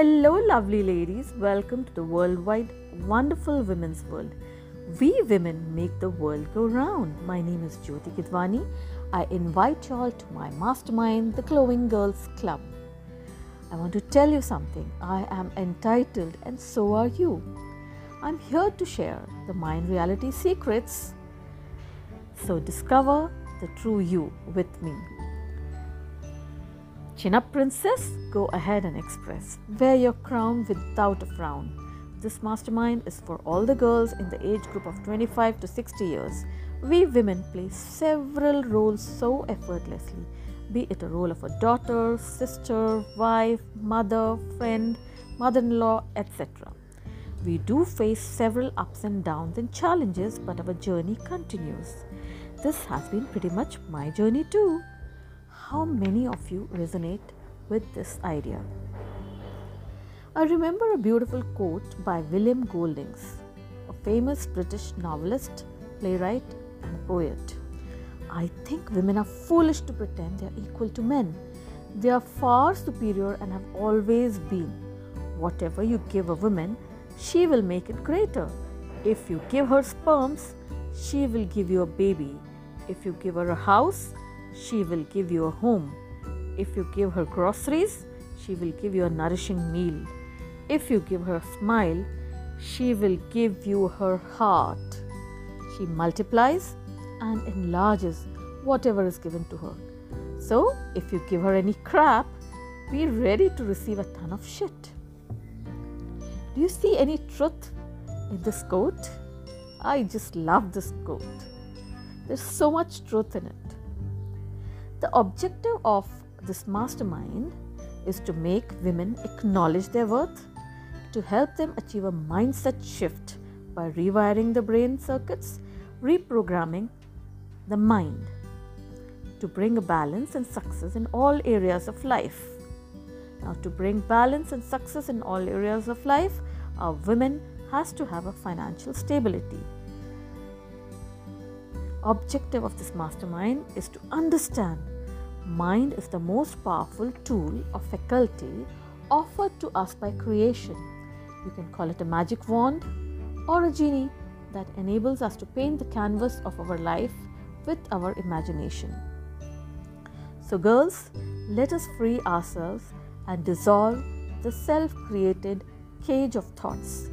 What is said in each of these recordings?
Hello, lovely ladies. Welcome to the worldwide wonderful women's world. We women make the world go round. My name is Jyoti Kidwani. I invite you all to my mastermind, the Glowing Girls Club. I want to tell you something. I am entitled, and so are you. I'm here to share the mind reality secrets. So discover the true you with me. Chin up, princess, go ahead and express. Wear your crown without a frown. This mastermind is for all the girls in the age group of 25 to 60 years. We women play several roles so effortlessly, be it a role of a daughter, sister, wife, mother, friend, mother in law, etc. We do face several ups and downs and challenges, but our journey continues. This has been pretty much my journey too. How many of you resonate with this idea? I remember a beautiful quote by William Goldings, a famous British novelist, playwright, and poet. I think women are foolish to pretend they are equal to men. They are far superior and have always been. Whatever you give a woman, she will make it greater. If you give her sperms, she will give you a baby. If you give her a house, she will give you a home. If you give her groceries, she will give you a nourishing meal. If you give her a smile, she will give you her heart. She multiplies and enlarges whatever is given to her. So, if you give her any crap, be ready to receive a ton of shit. Do you see any truth in this quote? I just love this quote. There's so much truth in it. The objective of this mastermind is to make women acknowledge their worth, to help them achieve a mindset shift by rewiring the brain circuits, reprogramming the mind, to bring a balance and success in all areas of life. Now, to bring balance and success in all areas of life, a woman has to have a financial stability objective of this mastermind is to understand mind is the most powerful tool or faculty offered to us by creation. You can call it a magic wand or a genie that enables us to paint the canvas of our life with our imagination. So, girls, let us free ourselves and dissolve the self created cage of thoughts.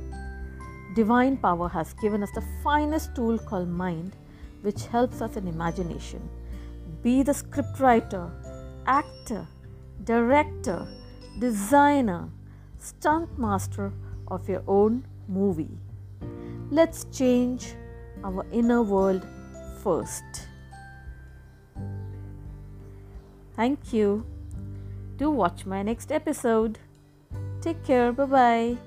Divine power has given us the finest tool called mind which helps us in imagination. Be the scriptwriter, actor, director, designer, stunt master of your own movie. Let's change our inner world first. Thank you. Do watch my next episode. Take care. Bye bye.